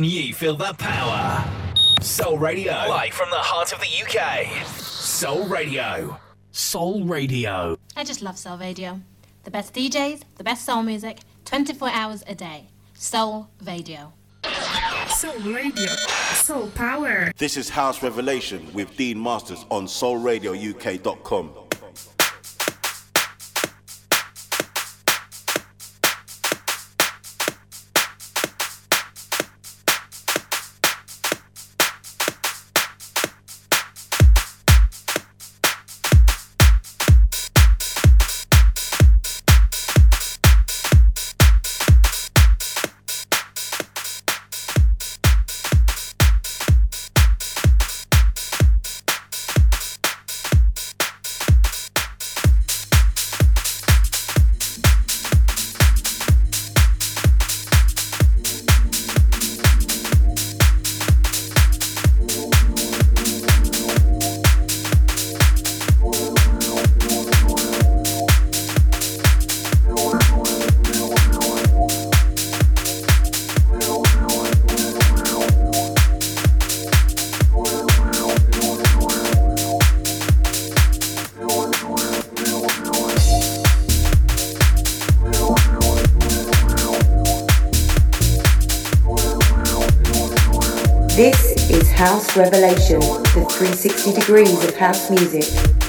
Can you feel the power? Soul Radio, live from the heart of the UK. Soul Radio. Soul Radio. I just love Soul Radio. The best DJs, the best soul music, 24 hours a day. Soul Radio. Soul Radio. Soul Power. This is House Revelation with Dean Masters on soulradiouk.com. Revelation, the 360 degrees of house music.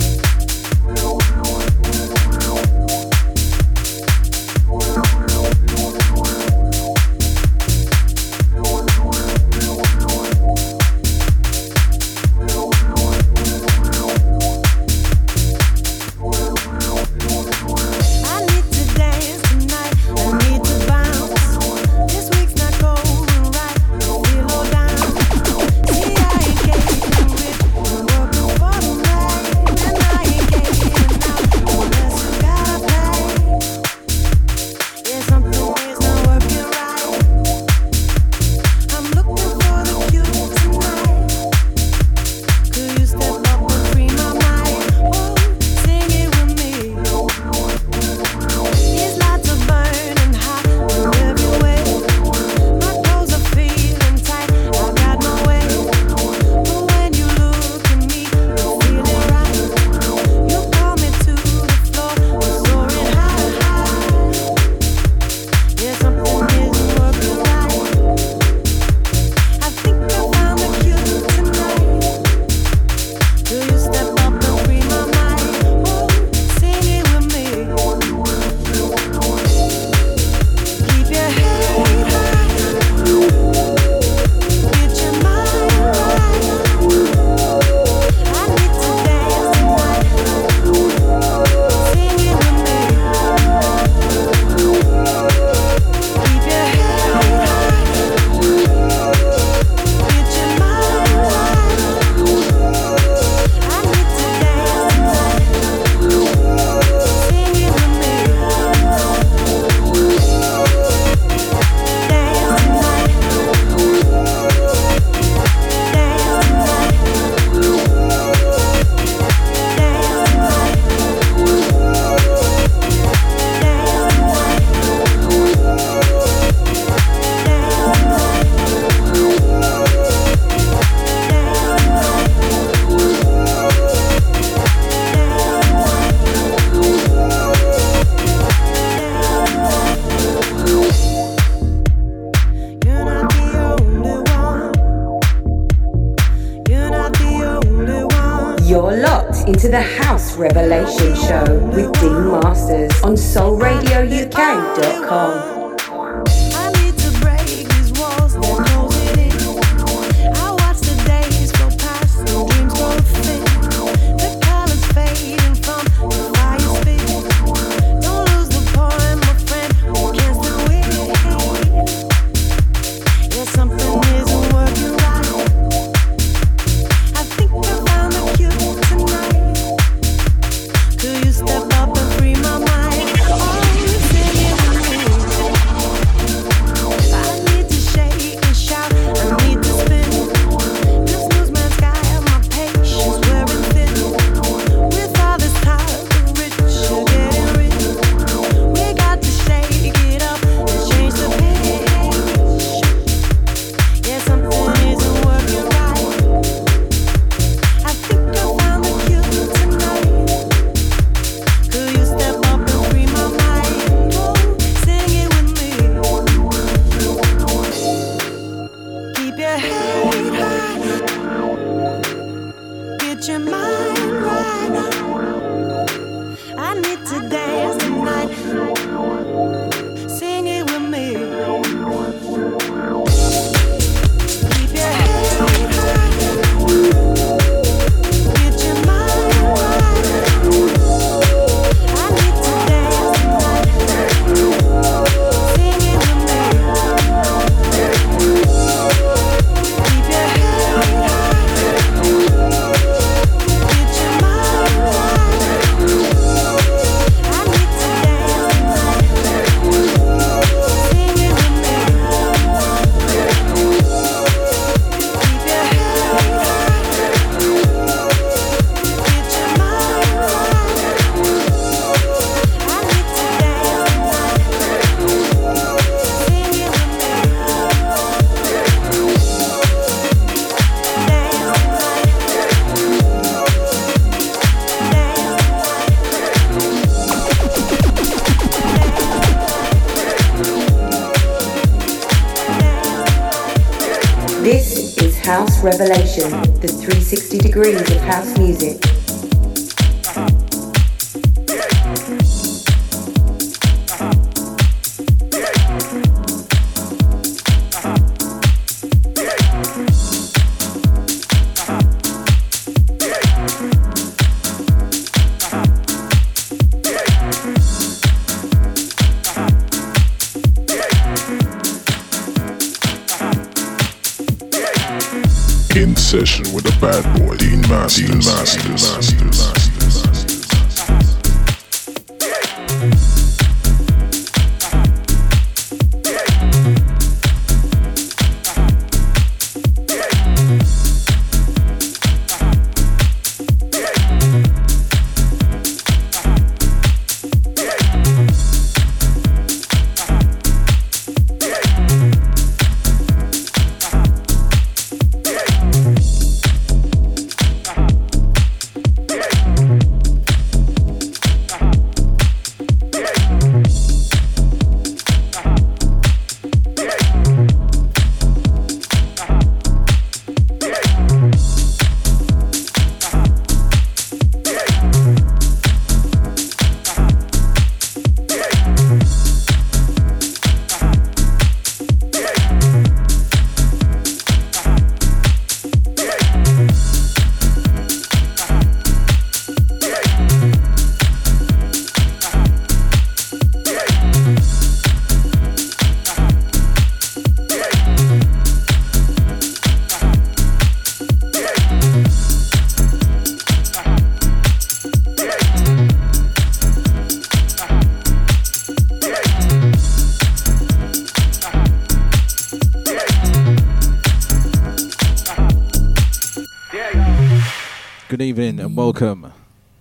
Welcome.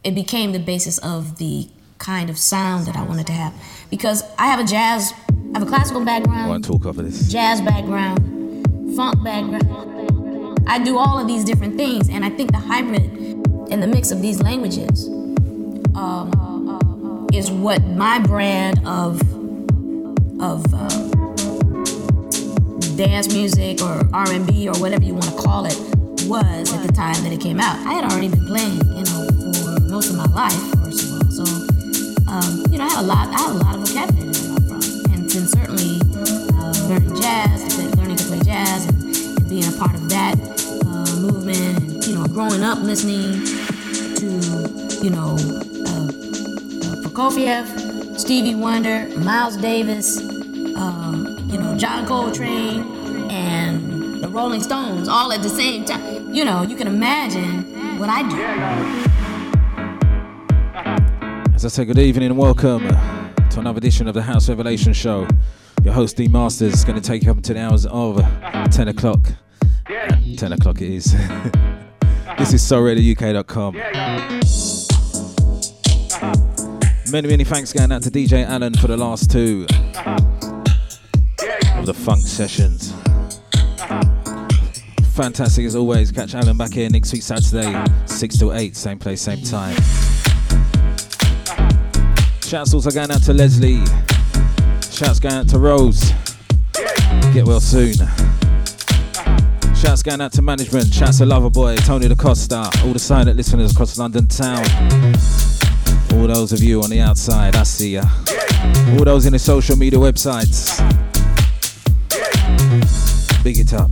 It became the basis of the kind of sound that I wanted to have because I have a jazz, I have a classical background. I want to talk over this. Jazz background, funk background. I do all of these different things, and I think the hybrid and the mix of these languages um, is what my brand of of uh, dance music or R&B or whatever you want to call it was at the time that it came out. I had already been playing, you know, for most of my life, first of all. So, um, you know, I had a lot, I had a lot of vocabulary from, and then certainly uh, learning jazz, learning to play jazz, and, and being a part of that uh, movement, and you know, growing up listening to, you know, uh, uh Prokofiev, Stevie Wonder, Miles Davis, um, you know, John Coltrane, and the Rolling Stones, all at the same time you know, you can imagine what I do. As I say, good evening and welcome to another edition of the House Revelation Show. Your host, D Masters, is going to take you up until the hours of 10 o'clock. 10 o'clock it is. this is soulradiouk.com. Many, many thanks going out to DJ Allen for the last two of the funk sessions fantastic as always. Catch Alan back here next week, Saturday, 6 to 8, same place, same time. Shouts also going out to Leslie. Shouts going out to Rose. Get well soon. Shouts going out to management. Shouts to Loverboy, Tony Da Costa, all the silent listeners across London town. All those of you on the outside, I see ya. All those in the social media websites. Big it up.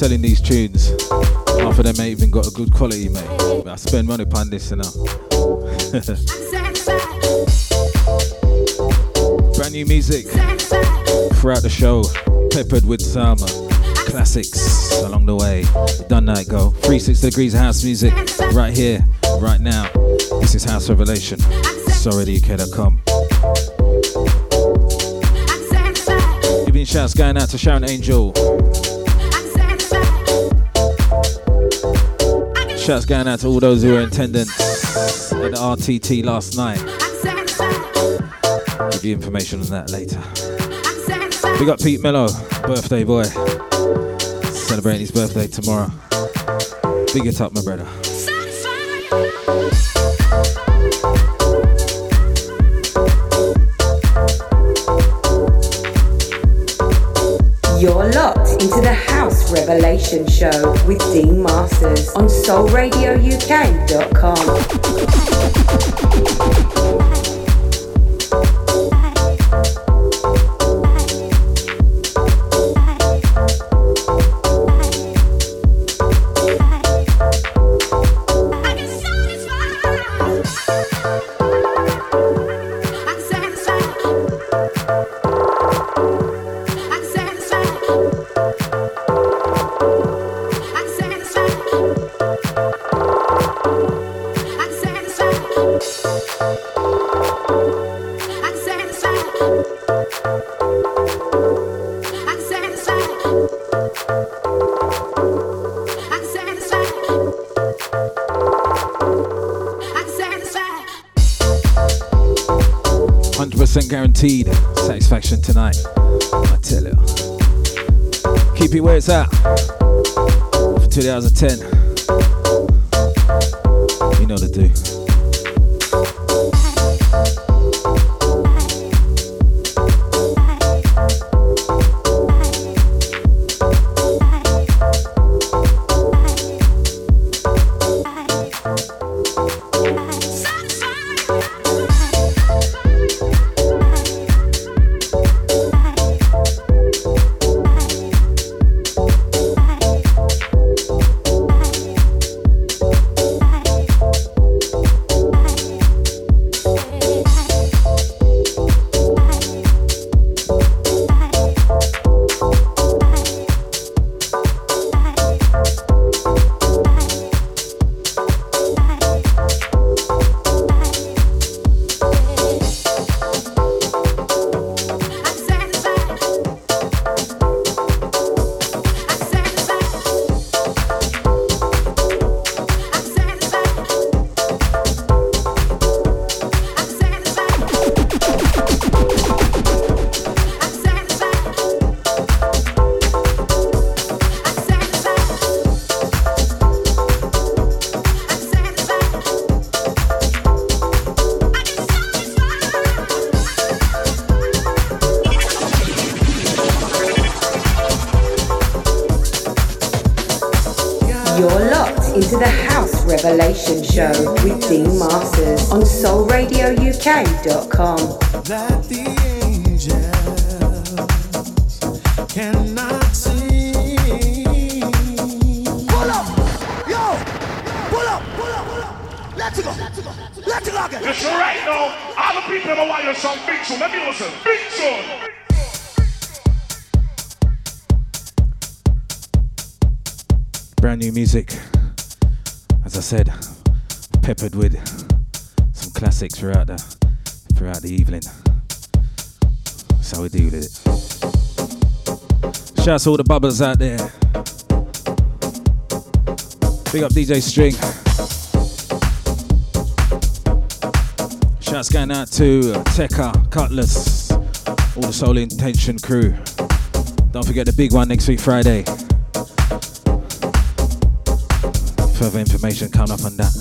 Selling these tunes. Half of them ain't even got a good quality, mate. I spend money upon this, you know. Brand new music throughout the show, peppered with some classics along the way. Done that, go. 360 degrees house music right here, right now. This is House Revelation. SoulRadioUK.com. Giving shouts going out to Sharon Angel. Shouts going out to all those who were in attendance at the RTT last night. Give you information on that later. We got Pete Mello, birthday boy, celebrating his birthday tomorrow. Big it up, my brother. You're locked into the House Revelation Show with Dean Masters SoulRadioUK.com. guaranteed satisfaction tonight. I tell you. Keep it where it's at. For two hours of ten. You know the do. Music. As I said, peppered with some classics throughout the throughout the evening. That's how we deal with it. Shouts to all the bubbers out there. Big up DJ String. Shouts going out to uh, Tekka, Cutlass, all the Soul Intention crew. Don't forget the big one next week Friday. Further information coming up on that.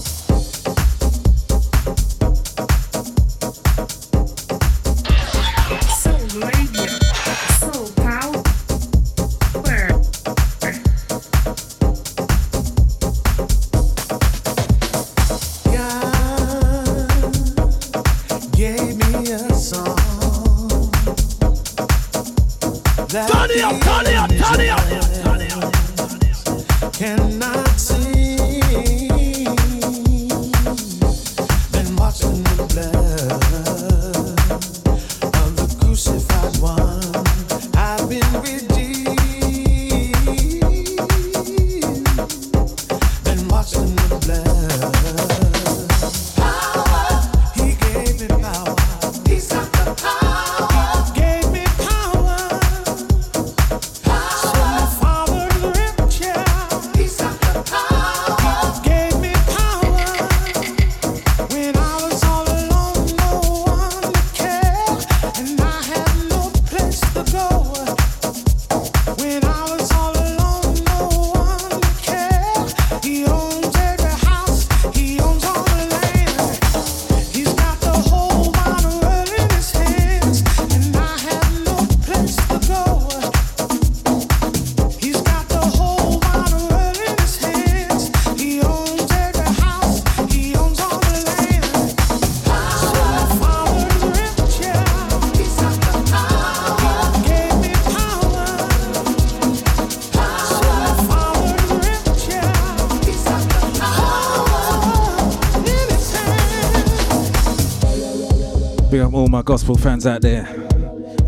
Big up all my gospel fans out there.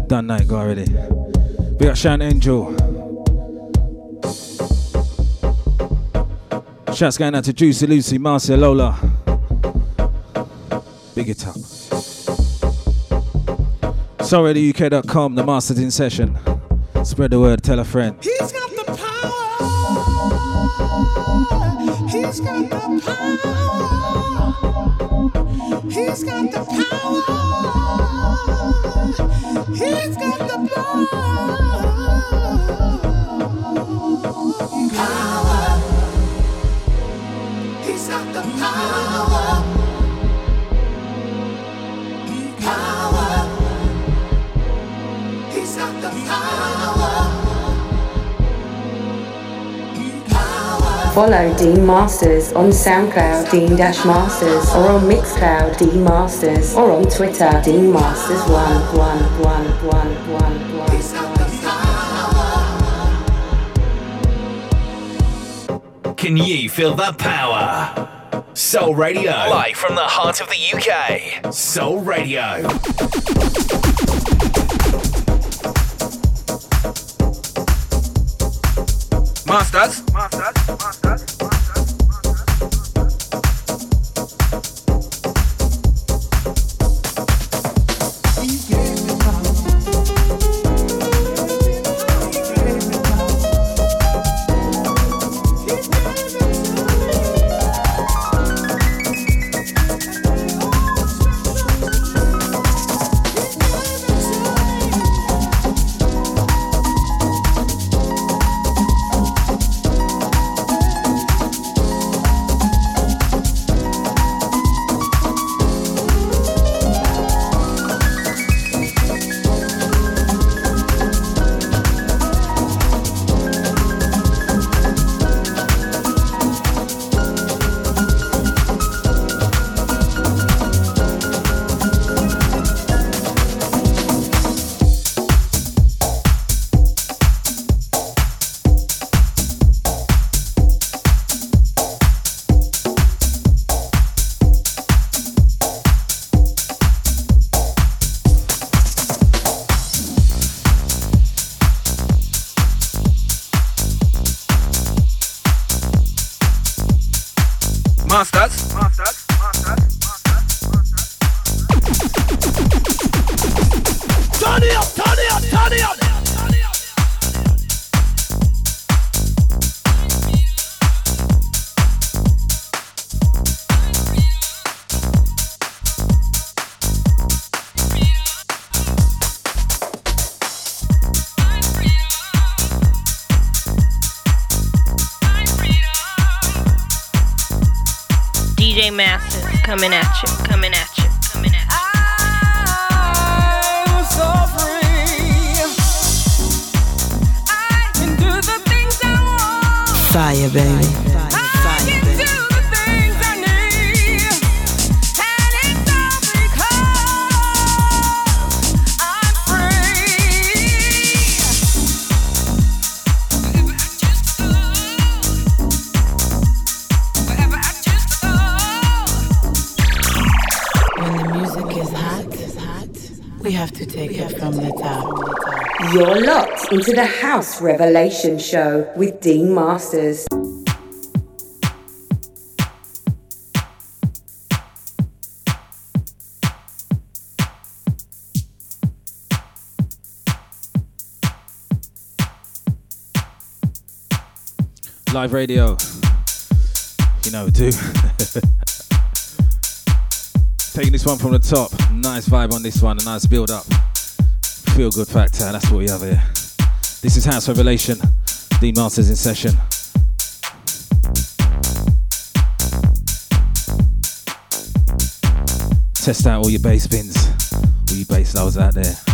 Done that, go already. Big up Shan Angel. Shouts going out to Juicy Lucy, Marcia Lola. Big it up. Sorry, the SoulRadioUK.com, the Masters in Session. Spread the word, tell a friend. Follow Dean Masters on SoundCloud, Dean Dash Masters, or on Mixcloud, Dean Masters, or on Twitter, Dean Masters one one one one one one. Can you feel the power? Soul Radio, live from the heart of the UK. Soul Radio. Coming at we have to take it from the top. You're locked into the House Revelation Show with Dean Masters. Live radio. You know, do. Taking this one from the top. Nice vibe on this one, a nice build up. Feel good factor, that's what we have here. This is House Revelation. Dean Masters in session. Test out all your bass bins, all you bass lovers out there.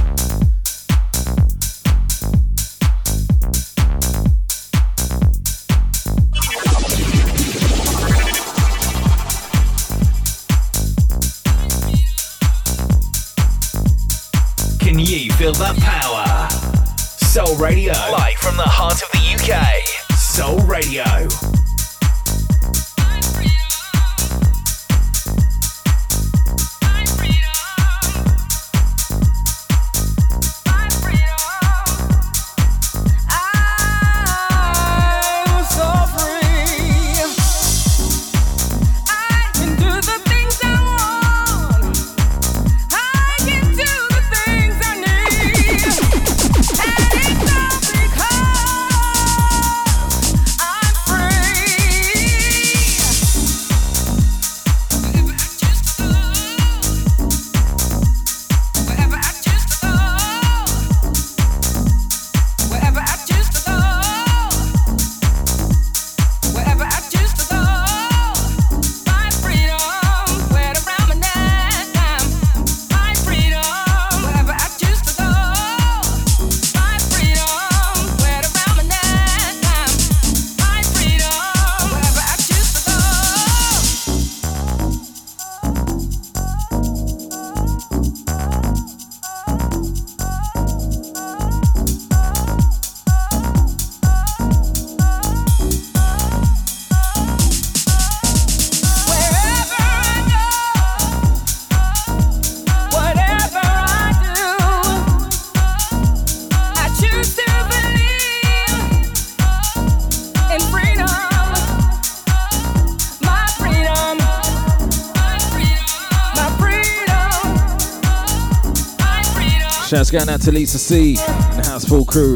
Shout out to Lisa C and the House Full crew.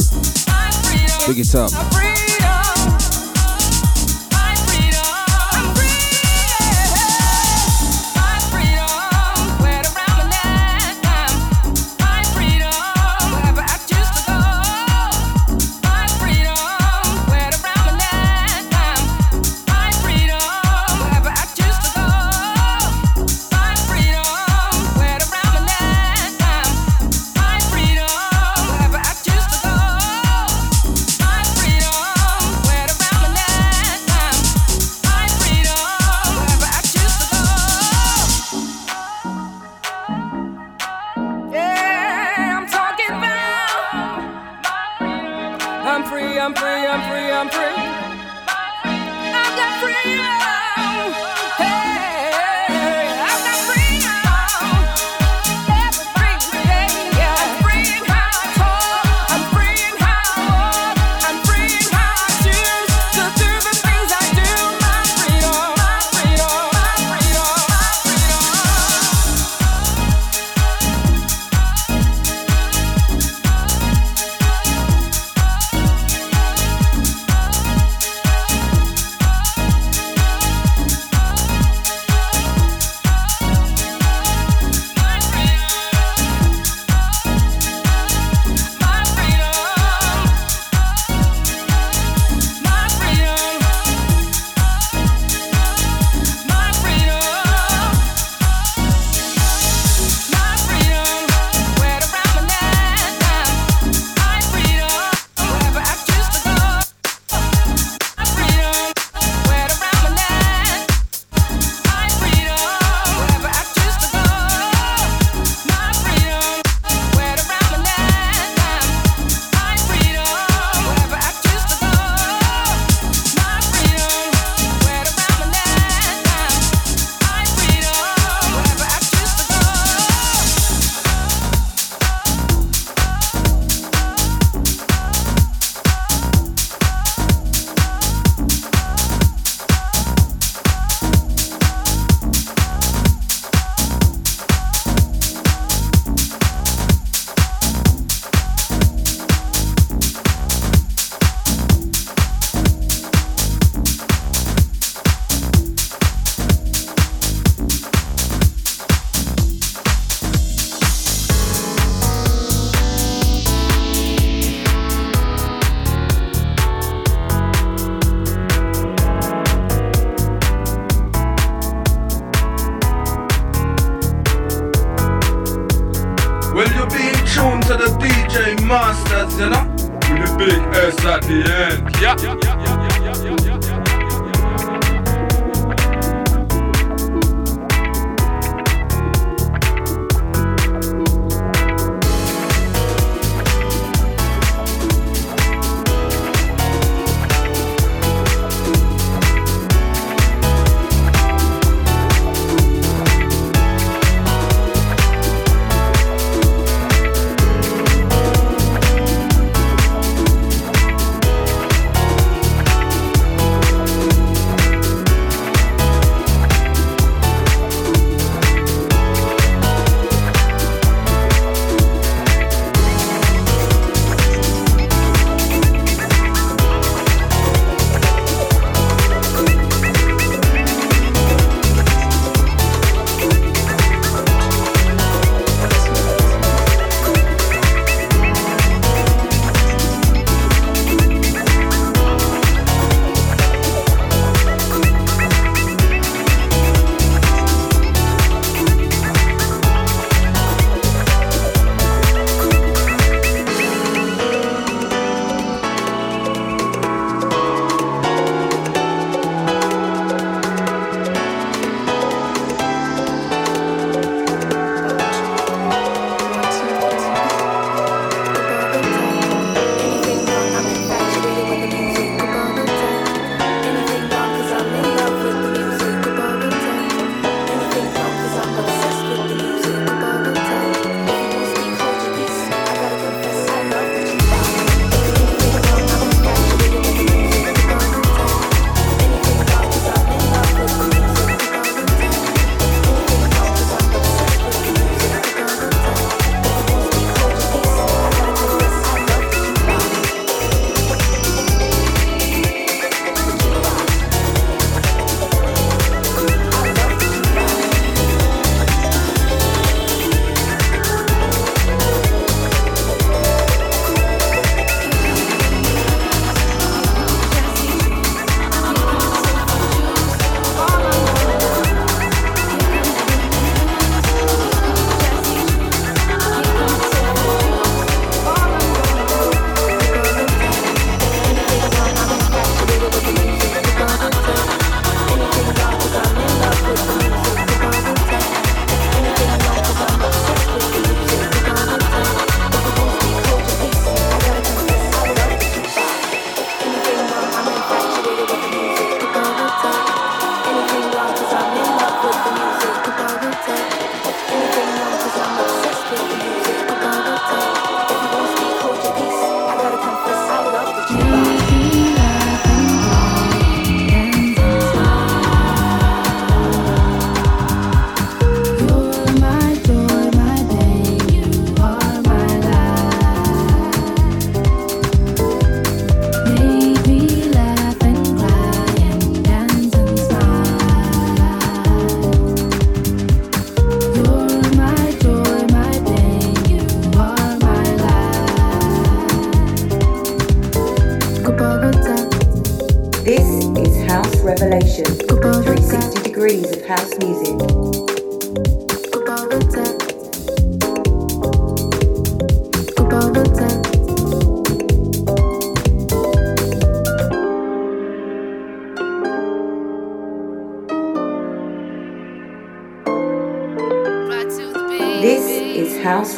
Big it up. free, I'm free, I'm free, I'm free. I've got freedom.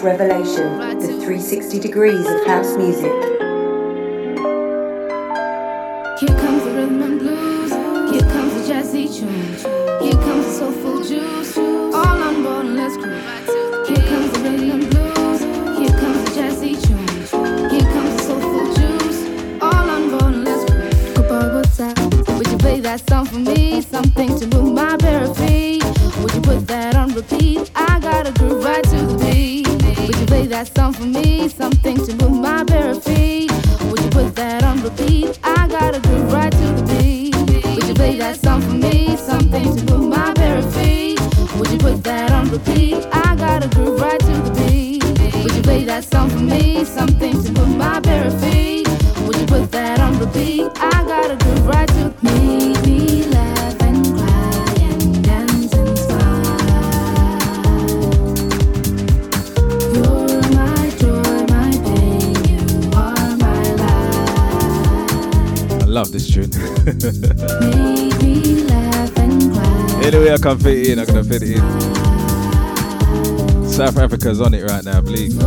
Revelation, can fit it in. I'm gonna fit it in. South Africa's on it right now, I believe.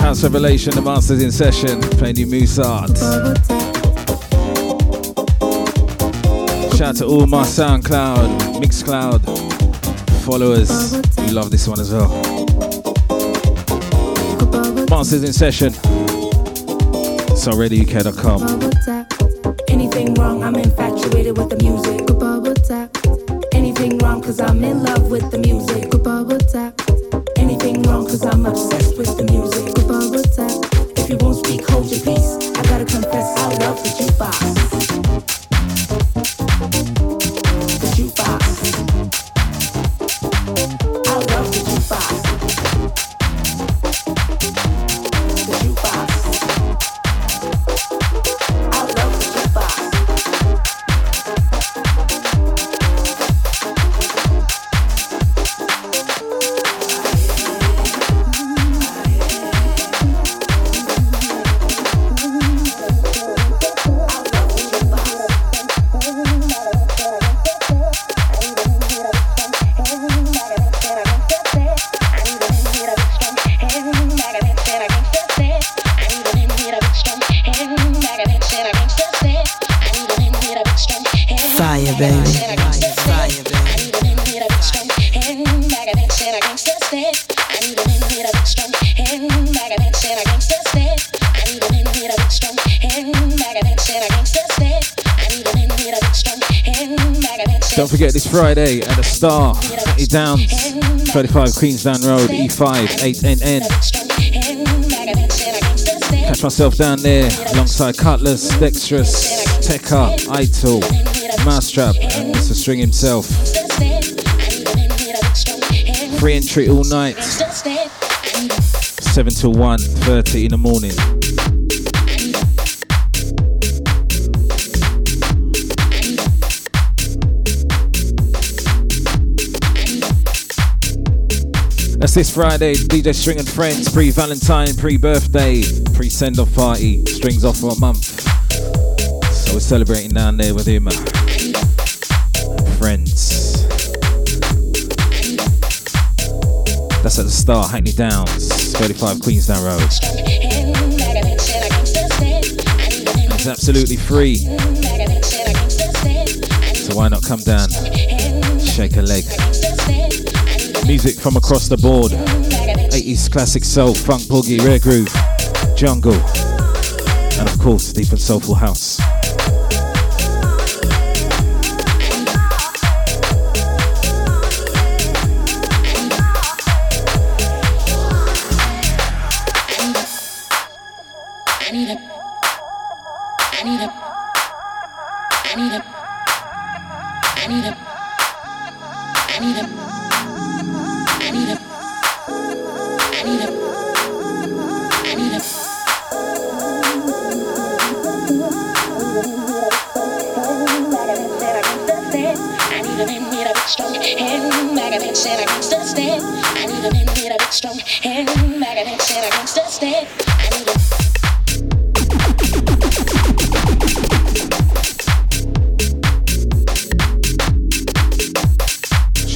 House Revelation, the Masters in session, playing you Musart. Shout out to all my SoundCloud, Mixcloud followers who love this one as well. Masters in session. SoulRadioUK.com. Anything wrong, I'm infatuated with the music. Anything wrong, cause I'm in love with the music. Anything wrong, cause I'm obsessed with the music. If you won't speak, Friday at the Star, Hackney Downs, 35 Queensdown Road, E5, 8NN. Catch myself down there alongside Cutlass, Dexterous, Tekka, Ital, Mousetrap, and Mr. String himself. Free entry all night, 7 till 1, 30 in the morning. That's this Friday, DJ String and Friends, pre Valentine, pre birthday, pre send off party, strings off for a month. So we're celebrating down there with him. Uh, friends. That's at the start, Hackney Downs, 35 Queensdown Road. It's absolutely free. So why not come down, shake a leg. Music from across the board 80s classic soul, funk, boogie, rare groove, jungle, and of course, deep and soulful house.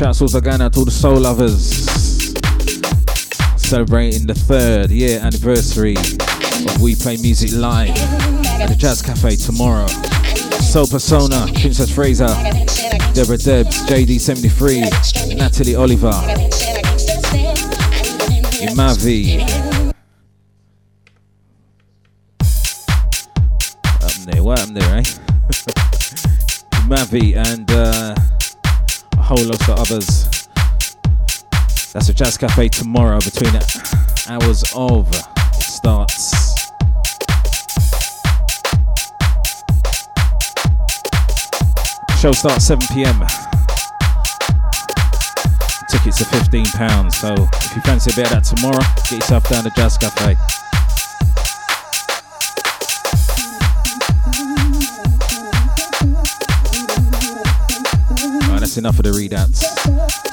Shouts also going out to all the soul lovers celebrating the third year anniversary of We Play Music Live at the Jazz Cafe tomorrow. Soul Persona, Princess Fraser, Deborah Debs, JD73, Natalie Oliver, Imavi. Up there, what up there, eh? Imavi and uh, whole lot of others. That's a Jazz Cafe tomorrow between hours of starts. Show starts 7 pm. Tickets are £15, so if you fancy a bit of that tomorrow, get yourself down to Jazz Cafe. Enough of the readouts.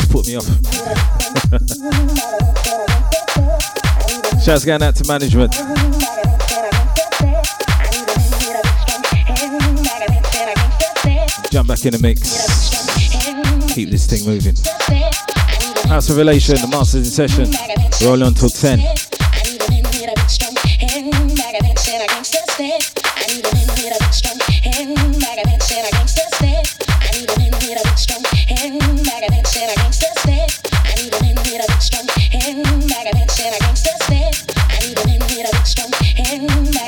Put me off. Shouts going out to management. Jump back in the mix. Keep this thing moving. House Revelation, the Masters in session. Roll on till 10.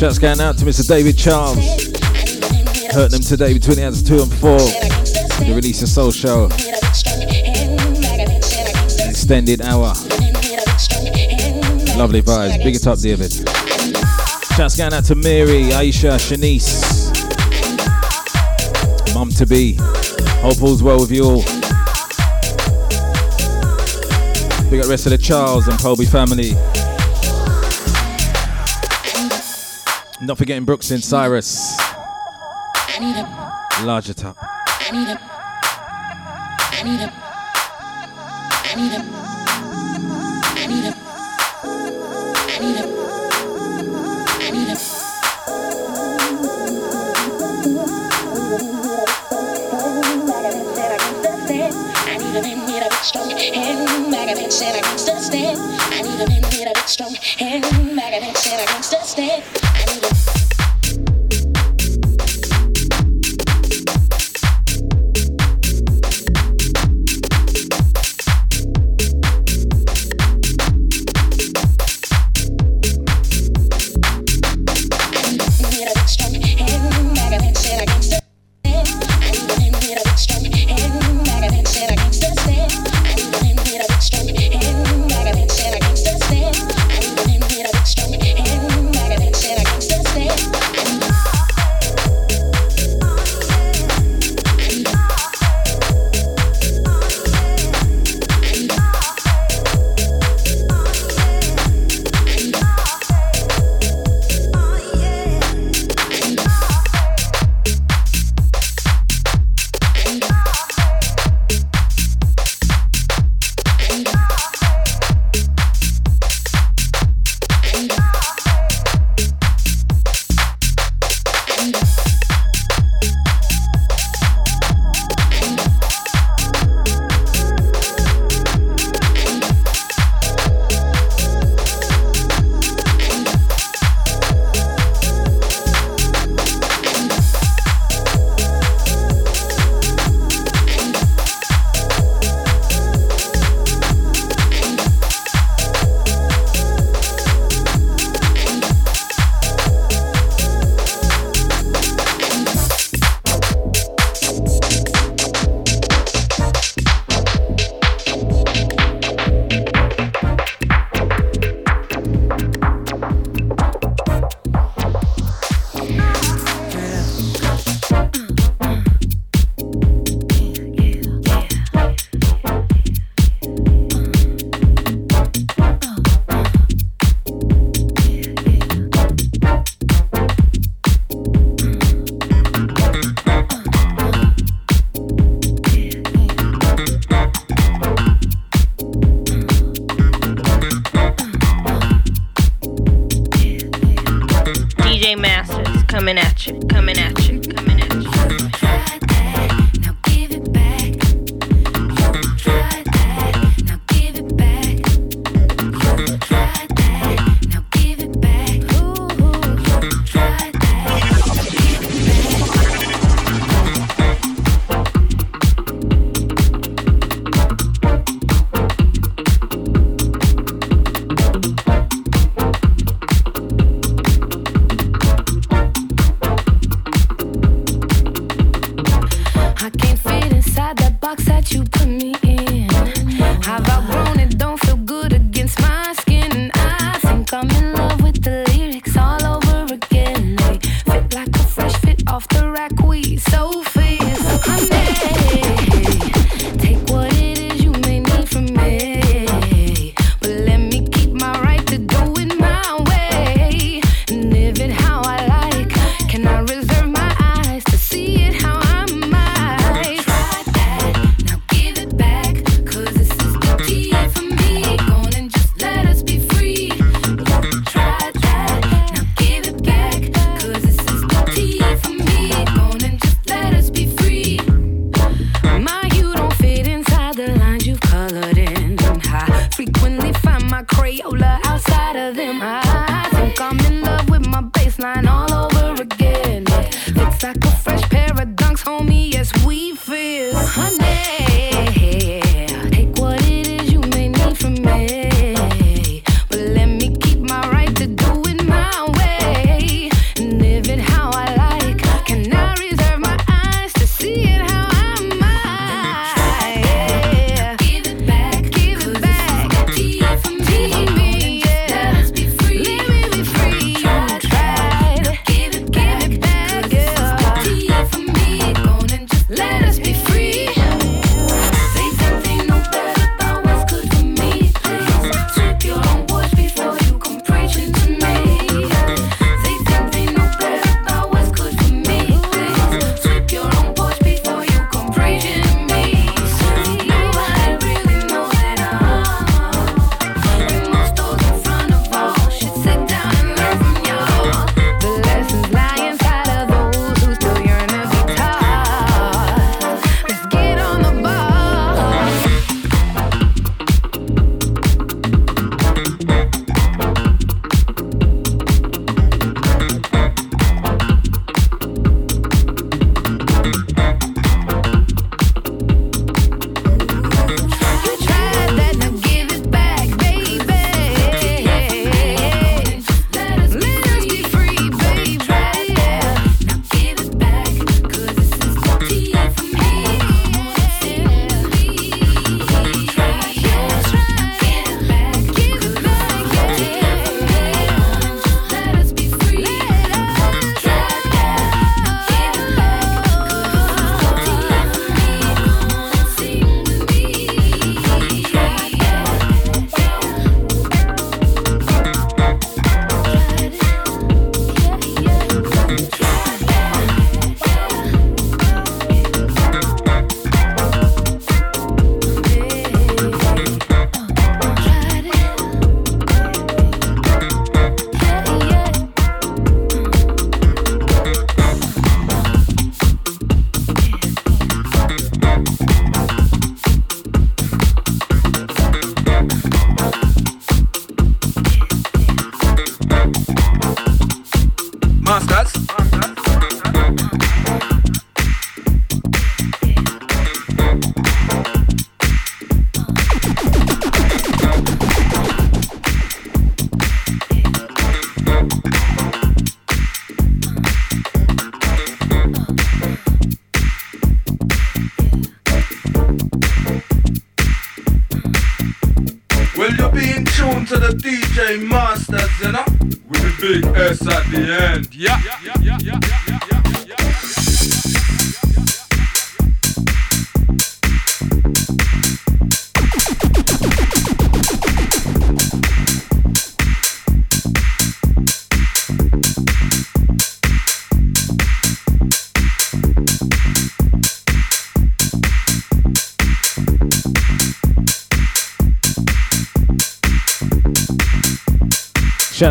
Shouts going out to Mr. David Charles. Hurt them today between the hours of 2 and 4 the release of Soul Show. Extended hour. Lovely vibes. Big it up, David. Shouts going out to Mary, Aisha, Shanice. Mum to be. Hope all's well with you all. Big up the rest of the Charles and Colby family. Not forgetting Brooks and Cyrus. Larger top.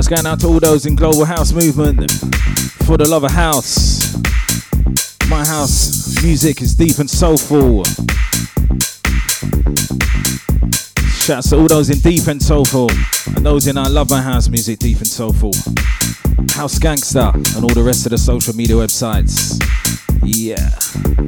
Going out to all those in Global House Movement for the love of house. My house music is deep and soulful. Shouts to all those in deep and soulful, and those in I love my house music deep and soulful. House Gangster, and all the rest of the social media websites. Yeah.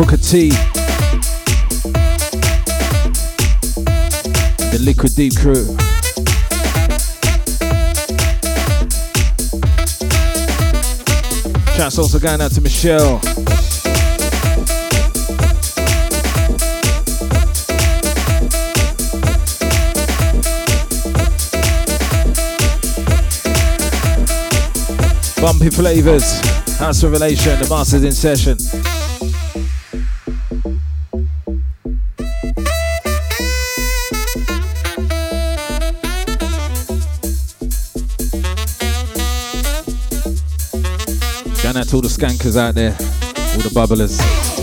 Booker T. The Liquid Deep crew. Shouts also going out to Michelle. Bumpy Flavors, House Revelation, the Masters in Session. Going out to all the skankers out there, all the bubblers.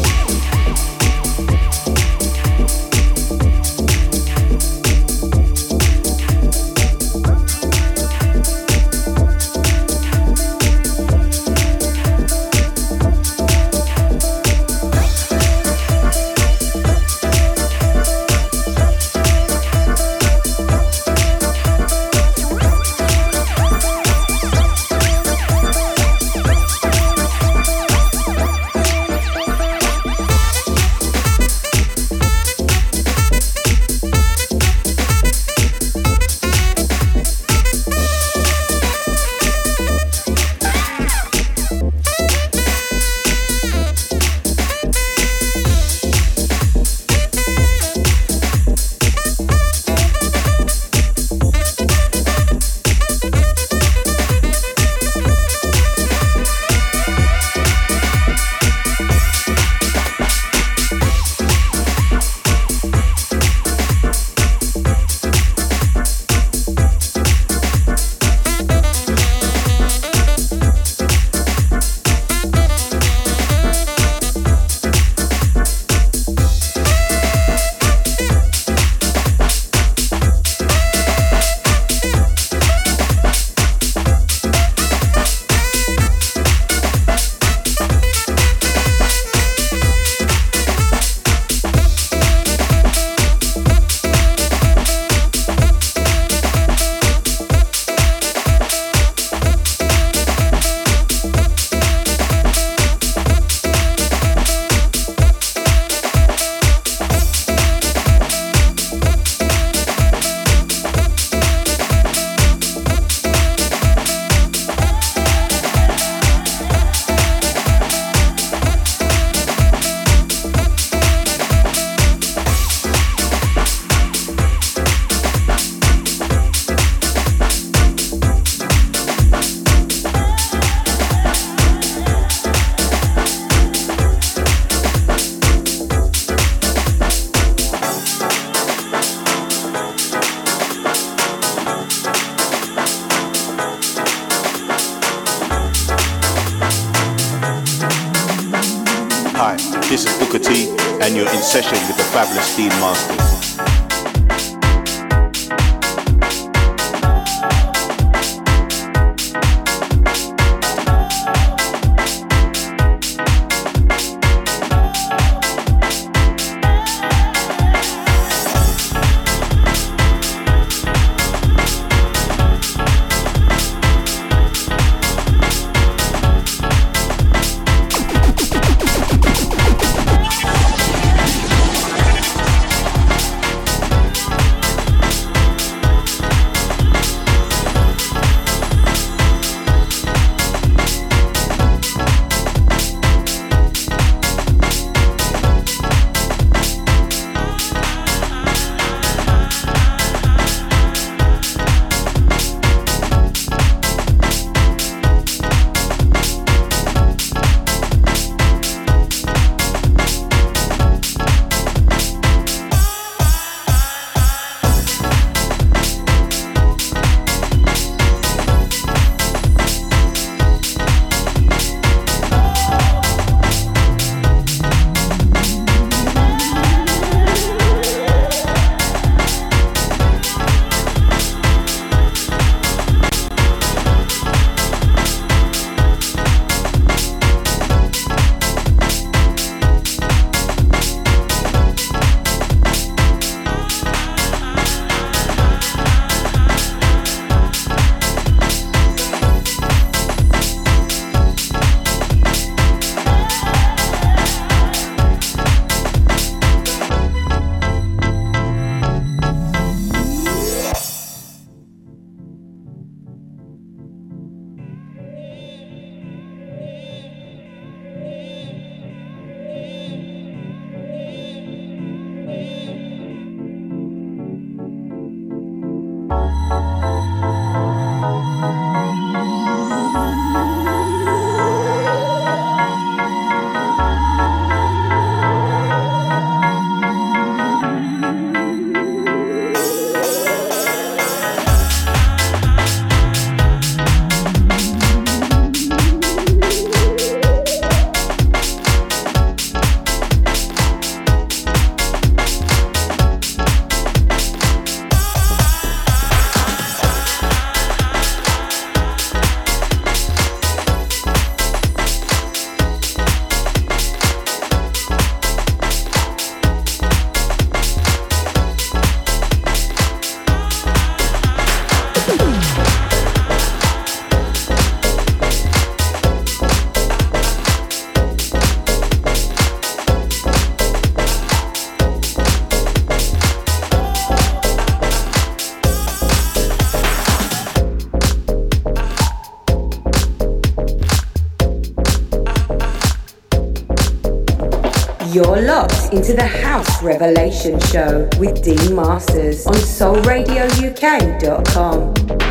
You're locked into the House Revelation Show with Dean Masters on SoulRadioUK.com.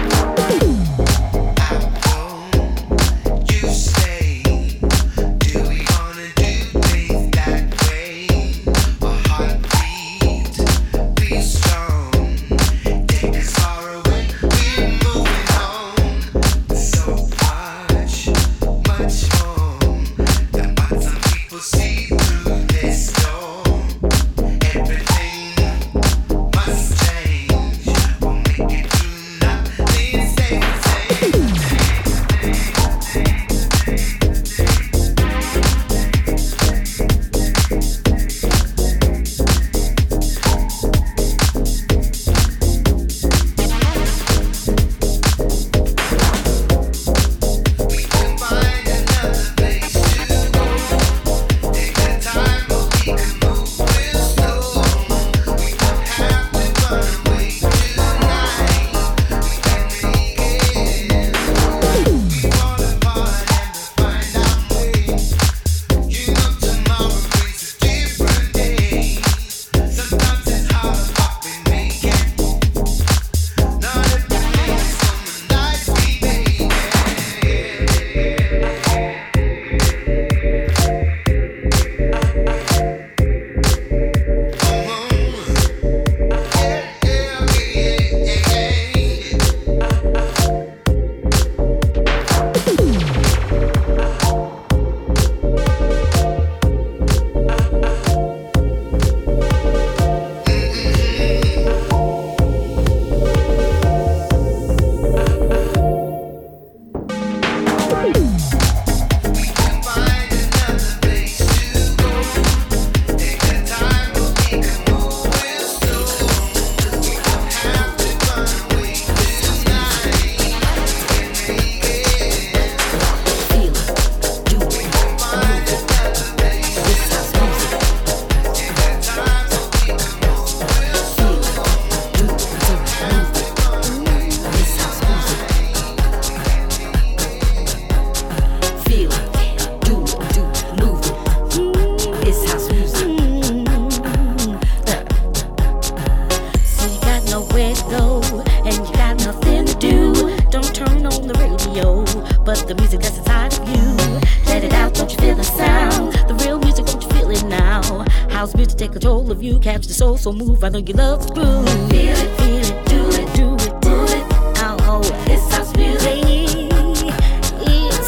so move. I know you love the groove. Feel it, feel it, do it, do it, do it. Oh, house music.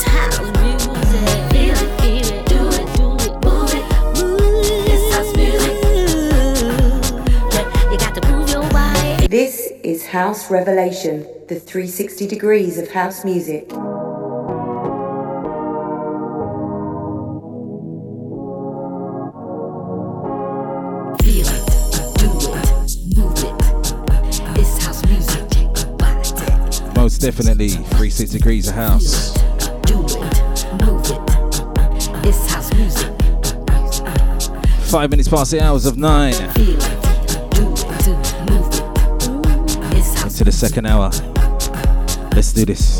House music. Feel it, feel it, do it, do it, move it. Move. House music. You got to move your body. This is House Revelation, the 360 degrees of house music. Definitely. 360 degrees of house. Do it. Move it. House music. Five minutes past the hours of nine. Into the second hour. Let's do this.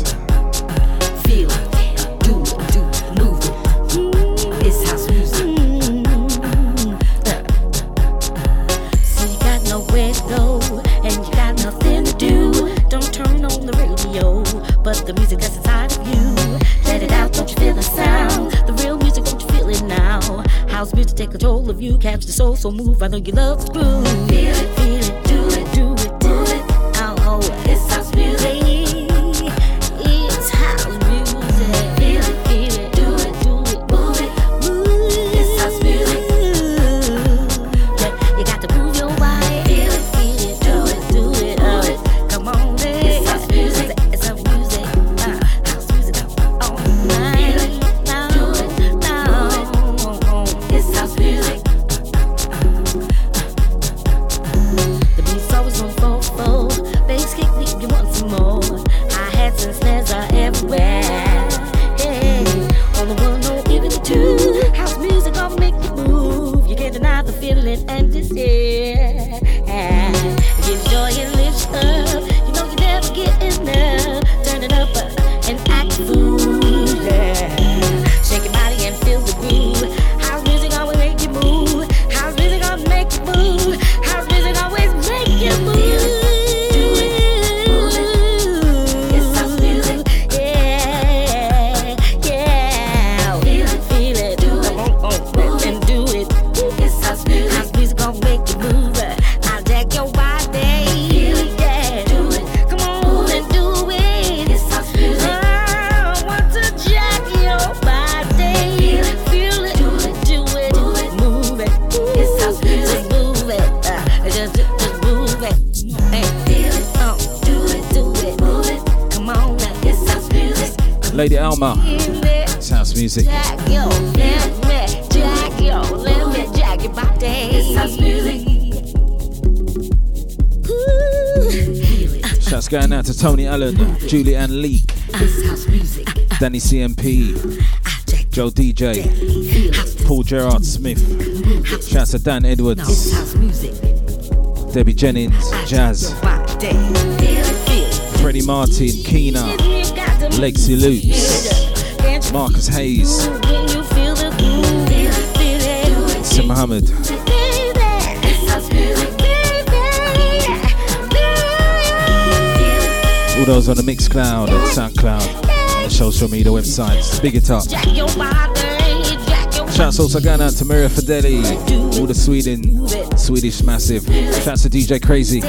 wanna get love through. to Tony Allen, Julianne Leek, Danny CMP, Joe DJ, Paul Gerard Smith, shouts to Dan Edwards, Debbie Jennings, Jazz, Freddie Martin, Keena, Lexi Loops, Marcus Hayes, Sir Muhammad. All those on the Mixcloud, SoundCloud, on the social media websites. Big it up. Shouts also going out to Maria Fideli, all the Sweden, Swedish massive. Shouts to DJ Crazy.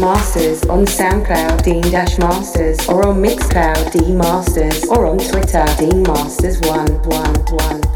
Masters, on SoundCloud, Dean Masters, or on Mixcloud, Dean Masters, or on Twitter, Dean Masters 111.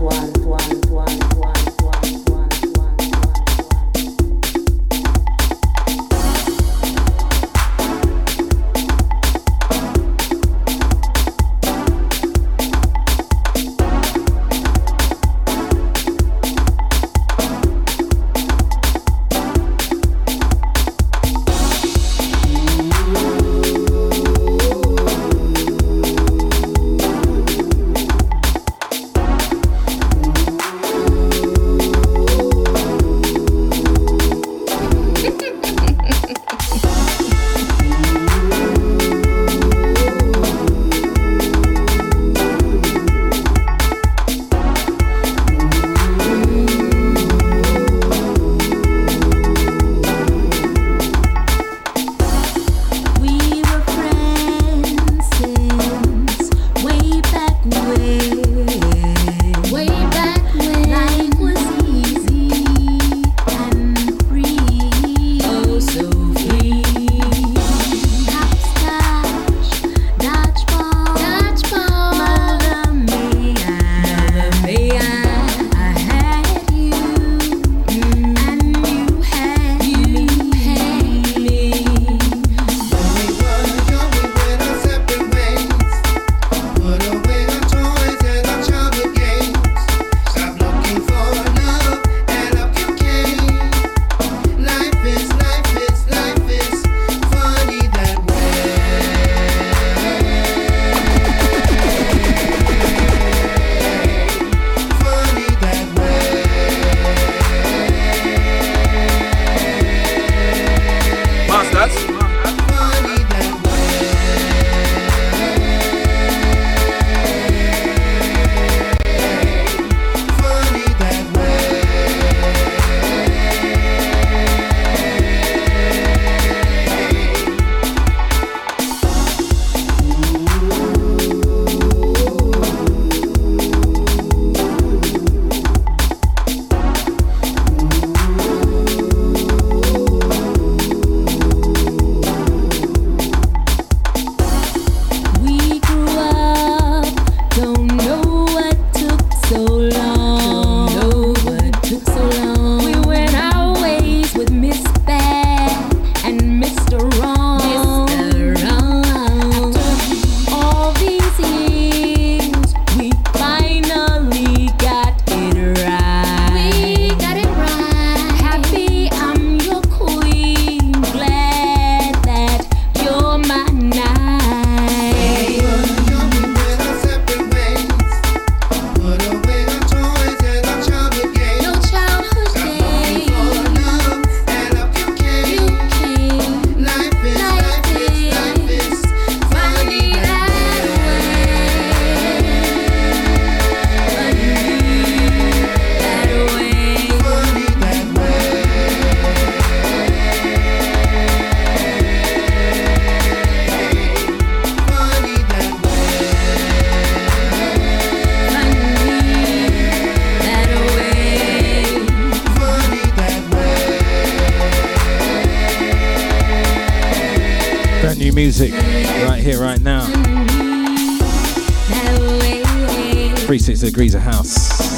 degrees of house.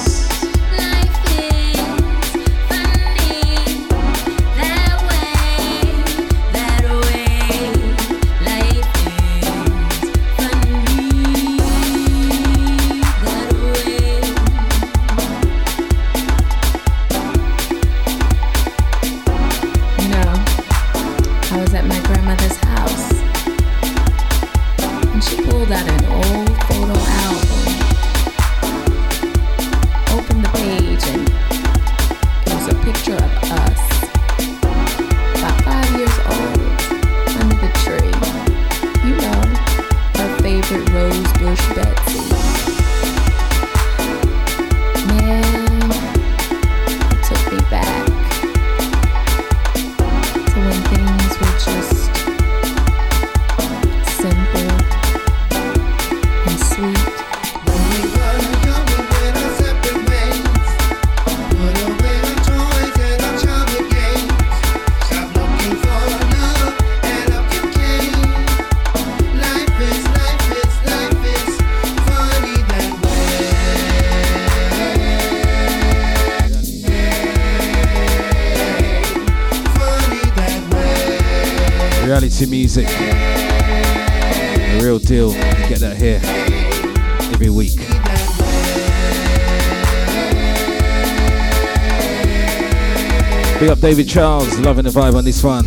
David Charles, loving the vibe on this one.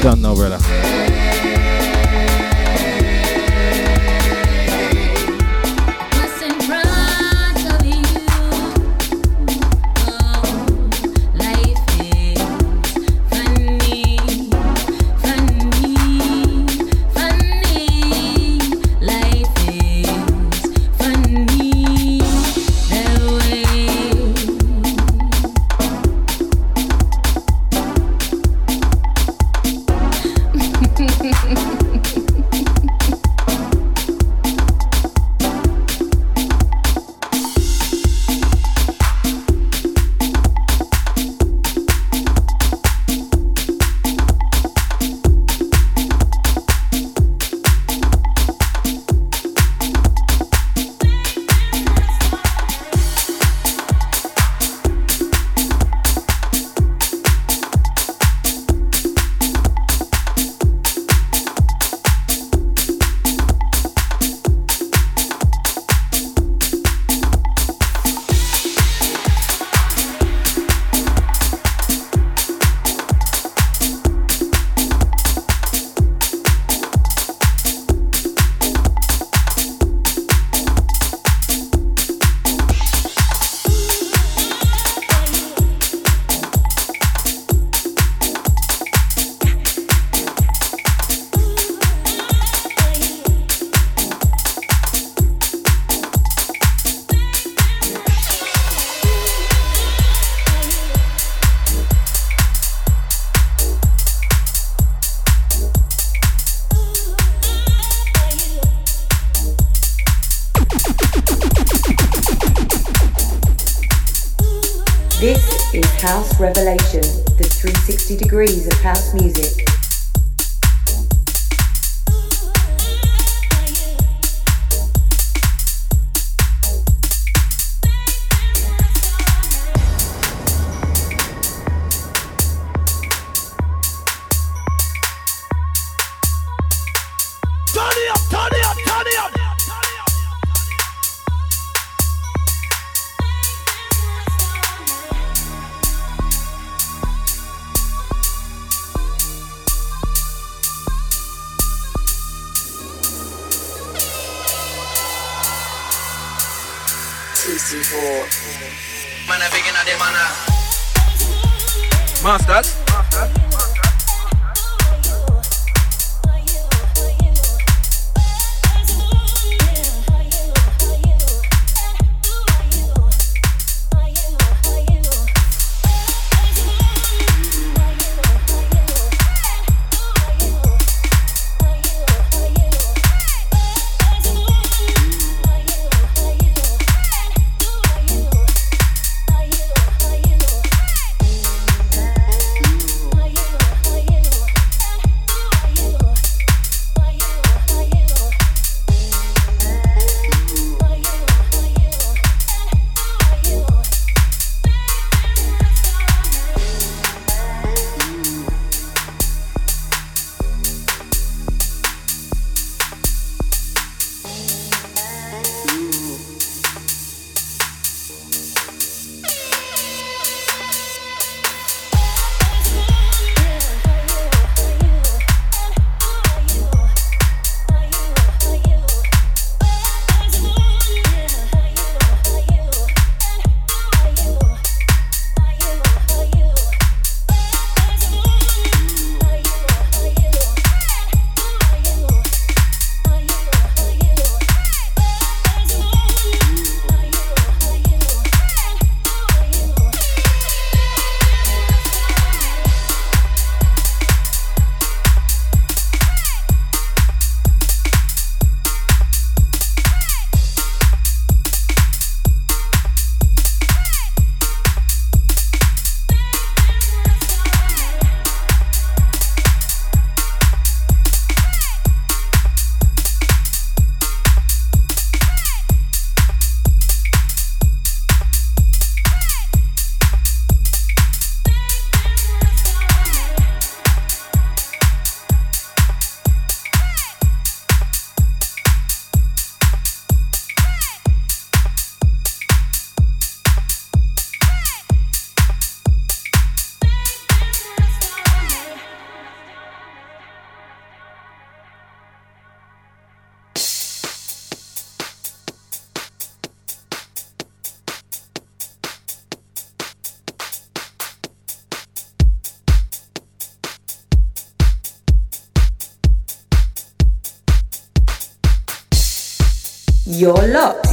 Done, no brother.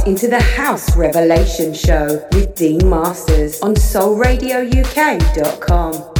Into the House Revelation Show with Dean Masters on soulradiouk.com.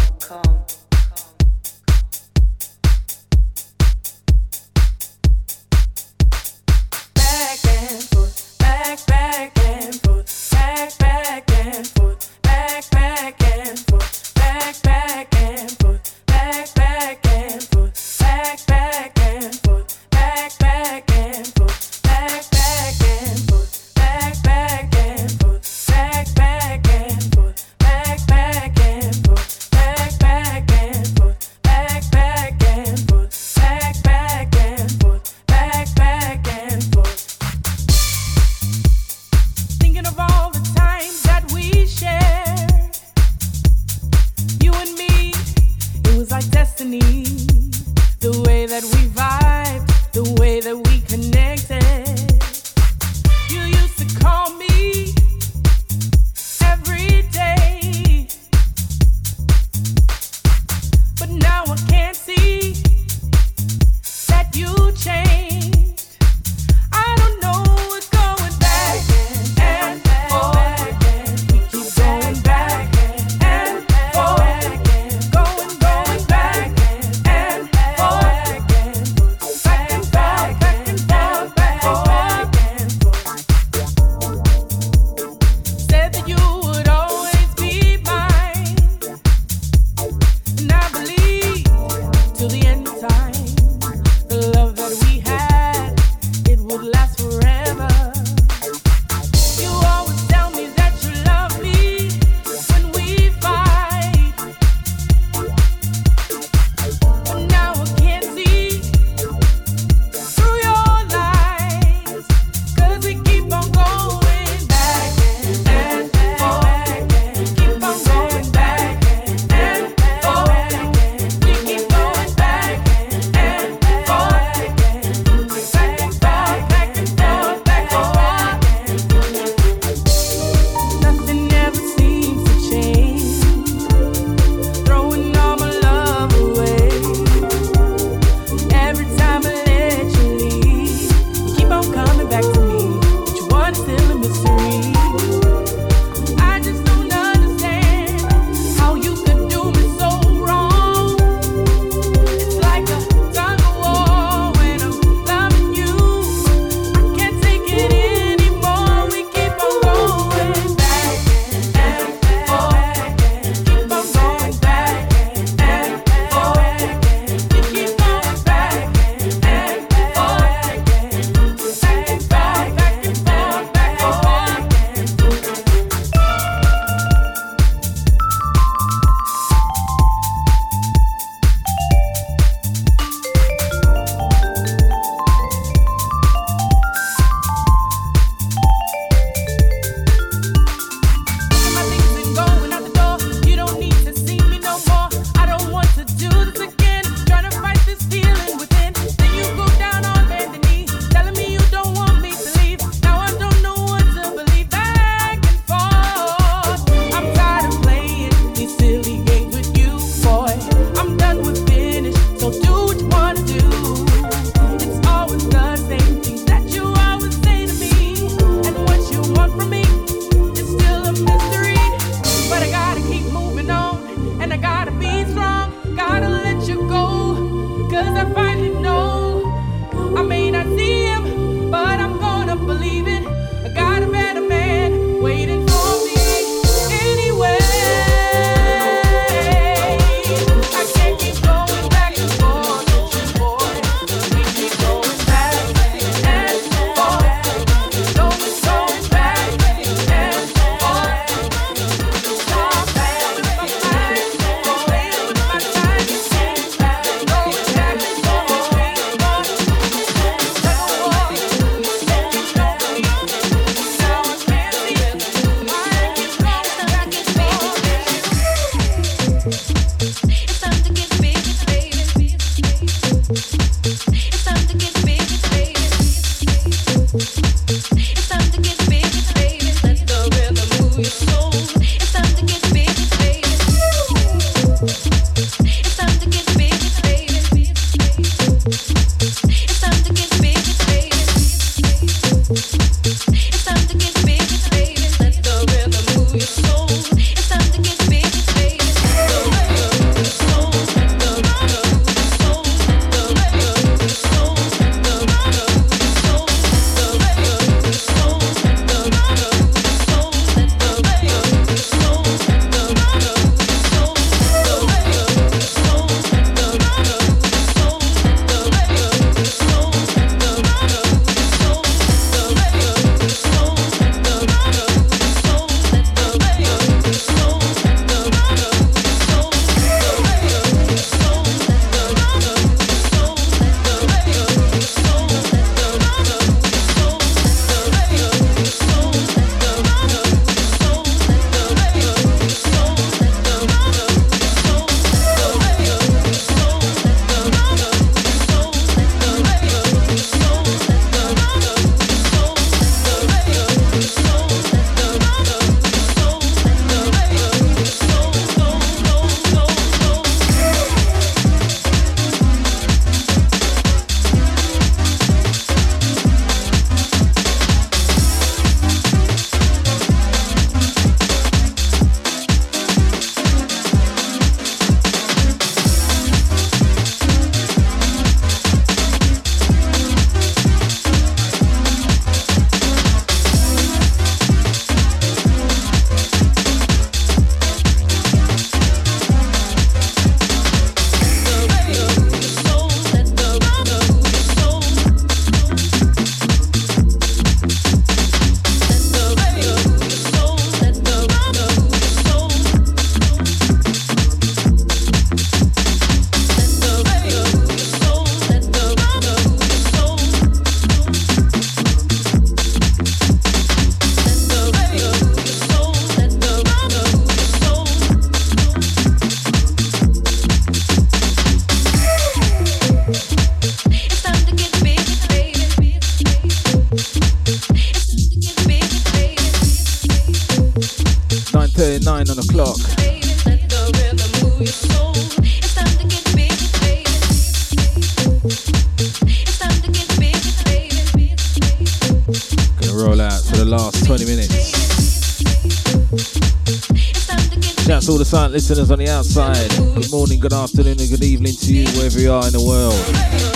listeners on the outside. Good morning, good afternoon, and good evening to you wherever you are in the world.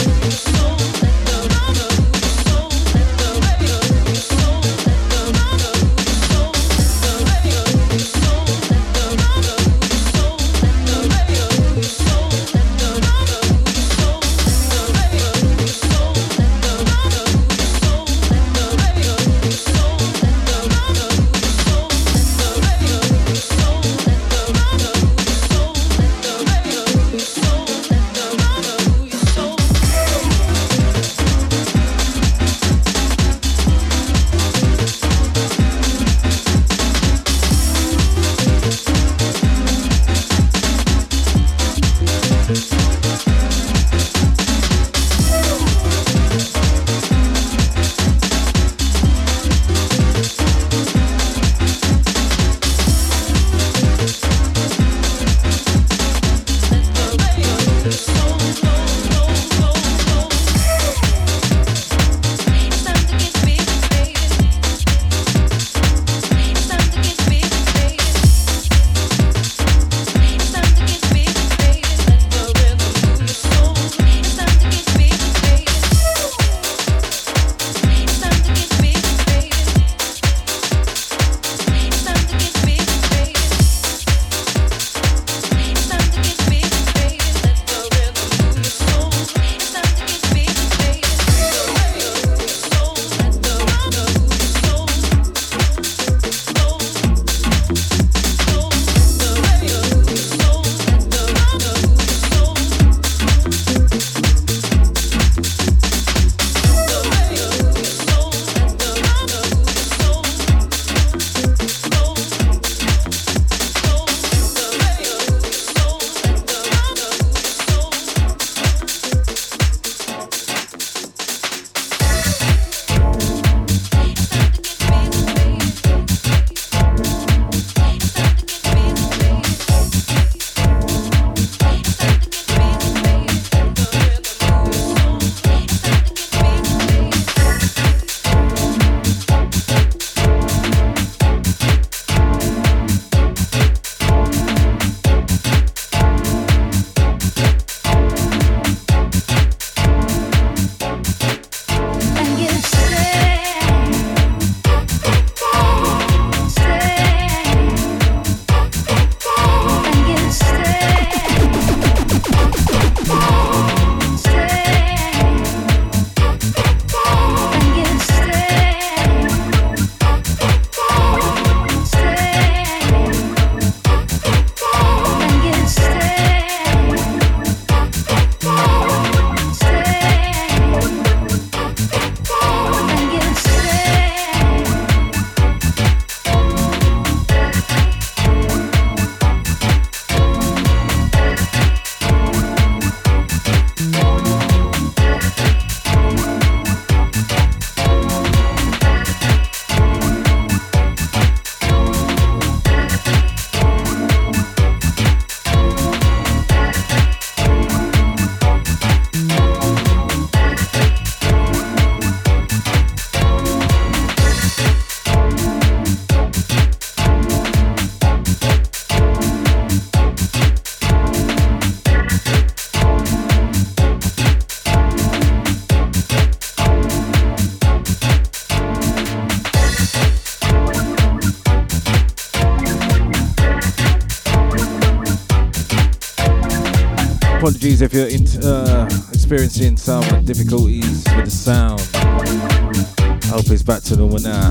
Apologies if you're in, uh, experiencing some difficulties with the sound. I Hope it's back to normal now.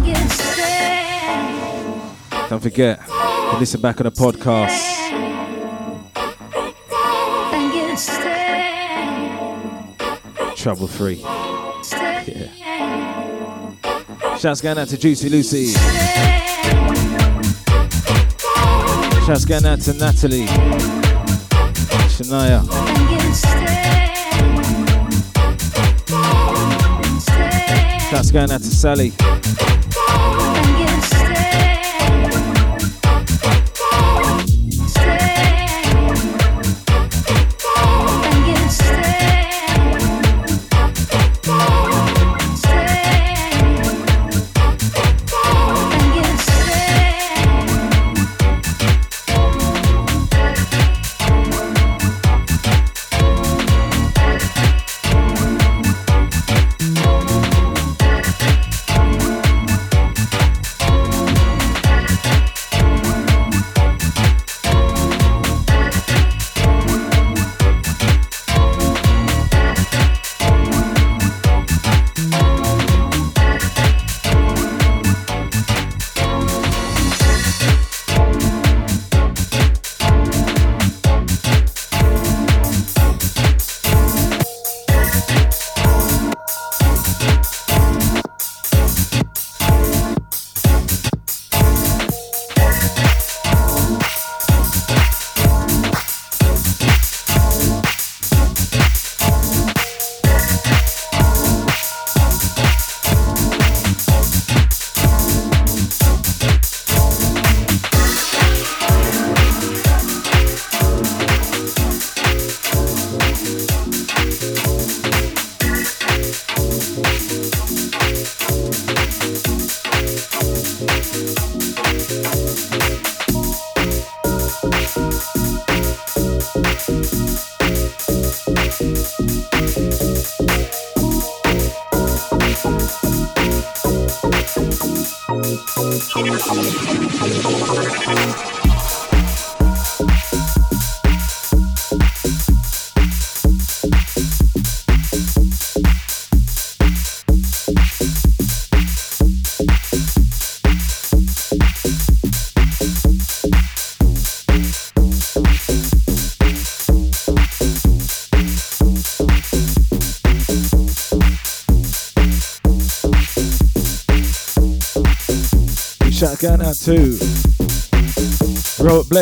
Don't forget, can listen back on the podcast. Trouble free. Yeah. Shouts going out to Juicy Lucy. Shouts going out to Natalie. Shania. Shouts going out to Sally.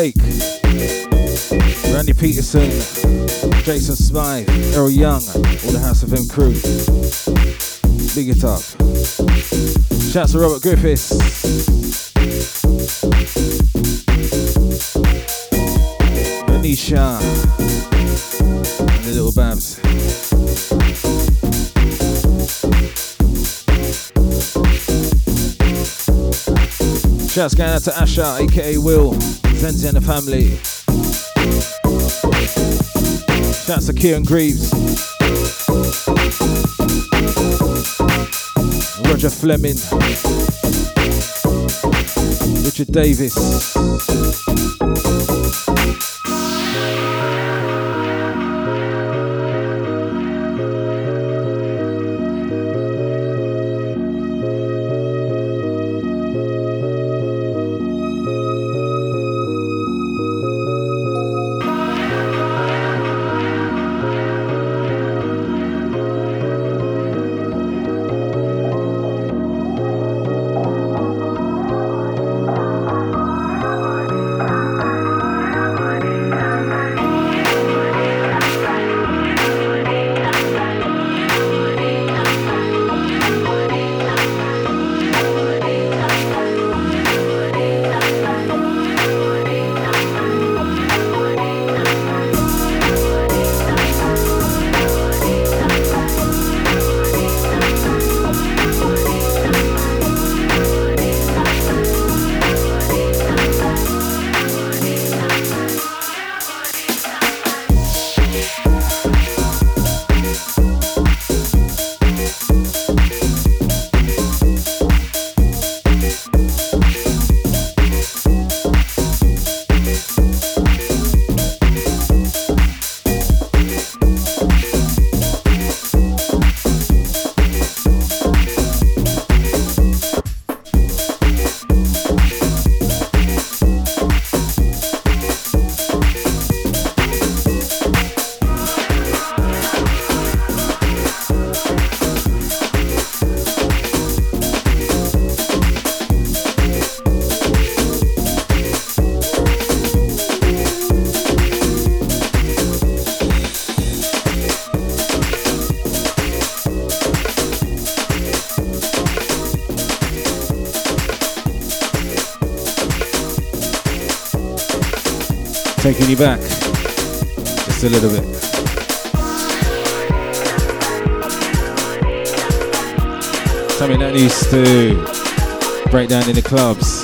Blake, Randy Peterson, Jason Smythe, Errol Young, all the House of M crew. Big it up. Shouts to Robert Griffiths. Anisha and the little Babs. Shouts going out to Asha, aka Will, Zenzi and the family. Shouts to Kieran Greaves. Roger Fleming. Richard Davis. You back just a little bit. Something that needs to break down in the clubs.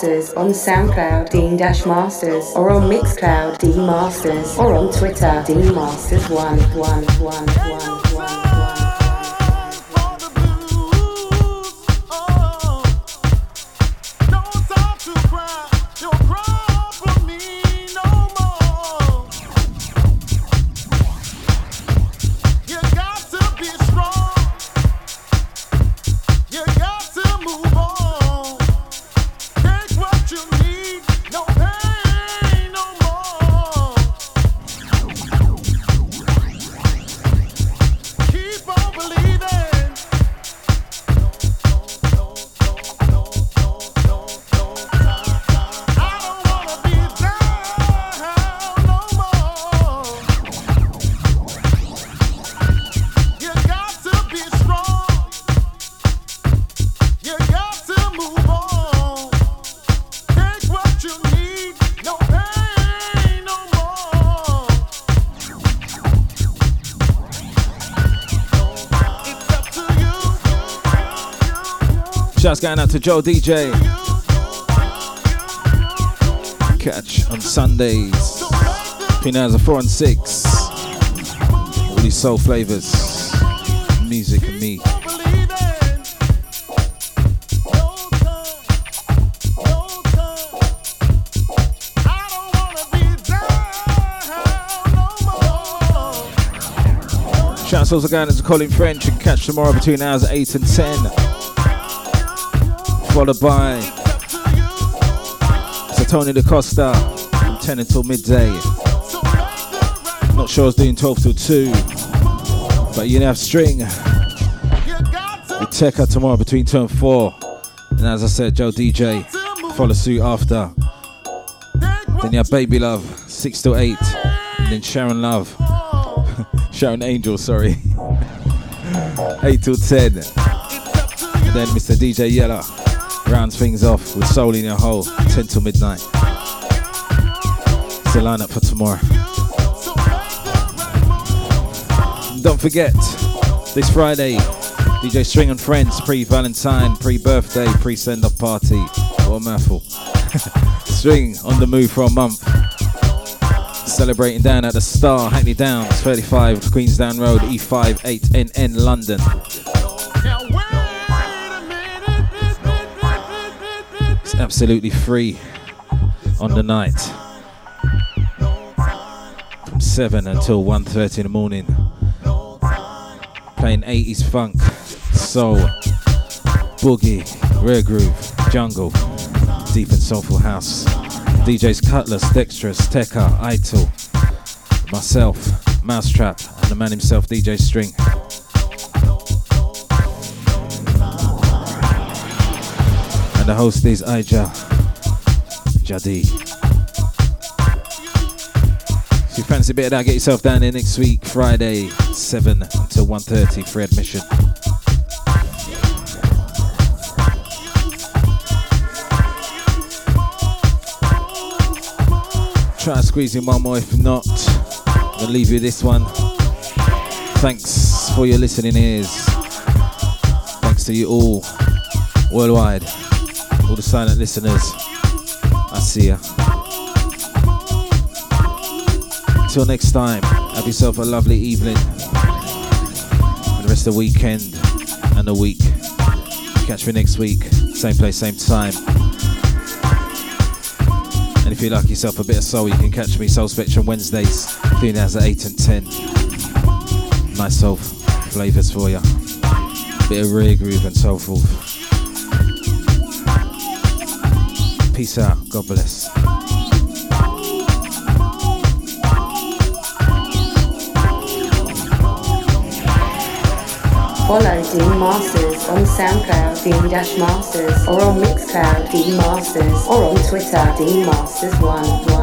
Masters, on SoundCloud, Dean Dash Masters, or on Mixcloud, Dean Masters, or on Twitter, dean-masters-1-1-1-1 Shouts going out to Joe DJ. Catch on Sundays between hours of 4 and 6. All these soul flavors, music and me. Shouts also going to Colin French and catch tomorrow between hours 8 and 10 followed by Sir Tony DaCosta from 10 until midday. Not sure I was doing 12 till 2, but you know, have string. We take her tomorrow between 2 and 4. And as I said, Joe DJ, follow suit after. Then you have Baby Love, 6 till 8. And then Sharon Love, Sharon Angel, sorry. 8 till 10. And then Mr. DJ Yeller rounds things off with Soul in Your Hole 10 till midnight. It's the lineup for tomorrow. Don't forget, this Friday, DJ String and Friends, pre Valentine, pre birthday, pre send off party. What a mouthful. String on the move for a month. Celebrating down at the Star, Hackney Downs, 35 Queensdown Road, E5 8NN, London. Absolutely free on the night. From 7 until 1.30 in the morning. Playing 80s funk, soul, boogie, rare groove, jungle, deep and soulful house. DJs Cutlass, Dexterous, Tekka, Itel, myself, Mousetrap, and the man himself, DJ String. And the host is Aija Jadi. If you fancy a bit of that, get yourself down there next week, Friday, 7 until 1.30 for admission. Try and squeeze in one more, if not, I'm gonna leave you this one. Thanks for your listening ears. Thanks to you all worldwide, all the silent listeners. I see ya. Until next time, have yourself a lovely evening. And the rest of the weekend and the week. Catch me next week, same place, same time. And if you like yourself a bit of soul, you can catch me Soul Spectrum Wednesdays, doing hours at 8 and 10. Nice soul flavours for you. Bit of rare groove and soulful. Peace out. God bless. Follow Dean Masters on SoundCloud, Dean Dash Masters, or on Mixcloud, Dean Masters, or on Twitter, Dean Masters 1.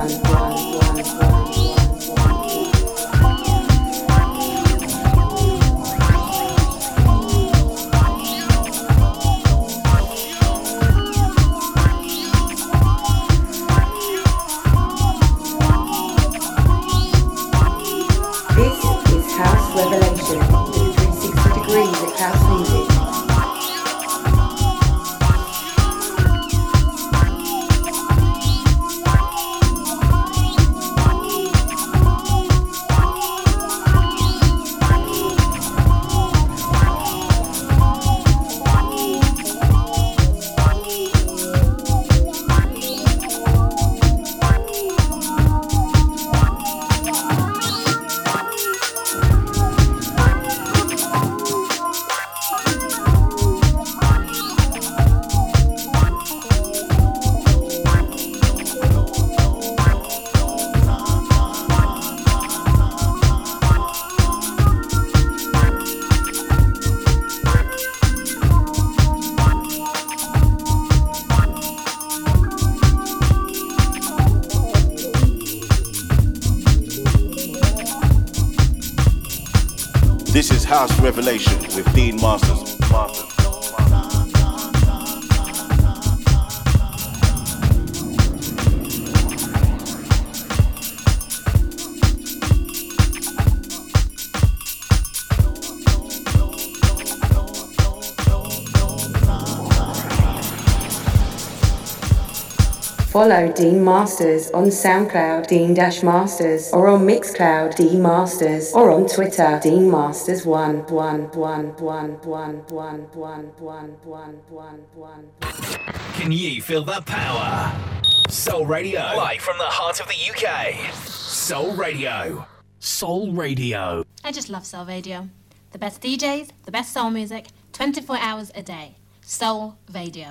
Follow Dean Masters on SoundCloud, Dean Masters, or on Mixcloud, Dean Masters, or on Twitter, Dean Masters one one one one one one one one one one one. Can you feel the power? Soul Radio, live from the heart of the UK. Soul Radio. Soul Radio. I just love Soul Radio. The best DJs, the best soul music, 24 hours a day. Soul Radio.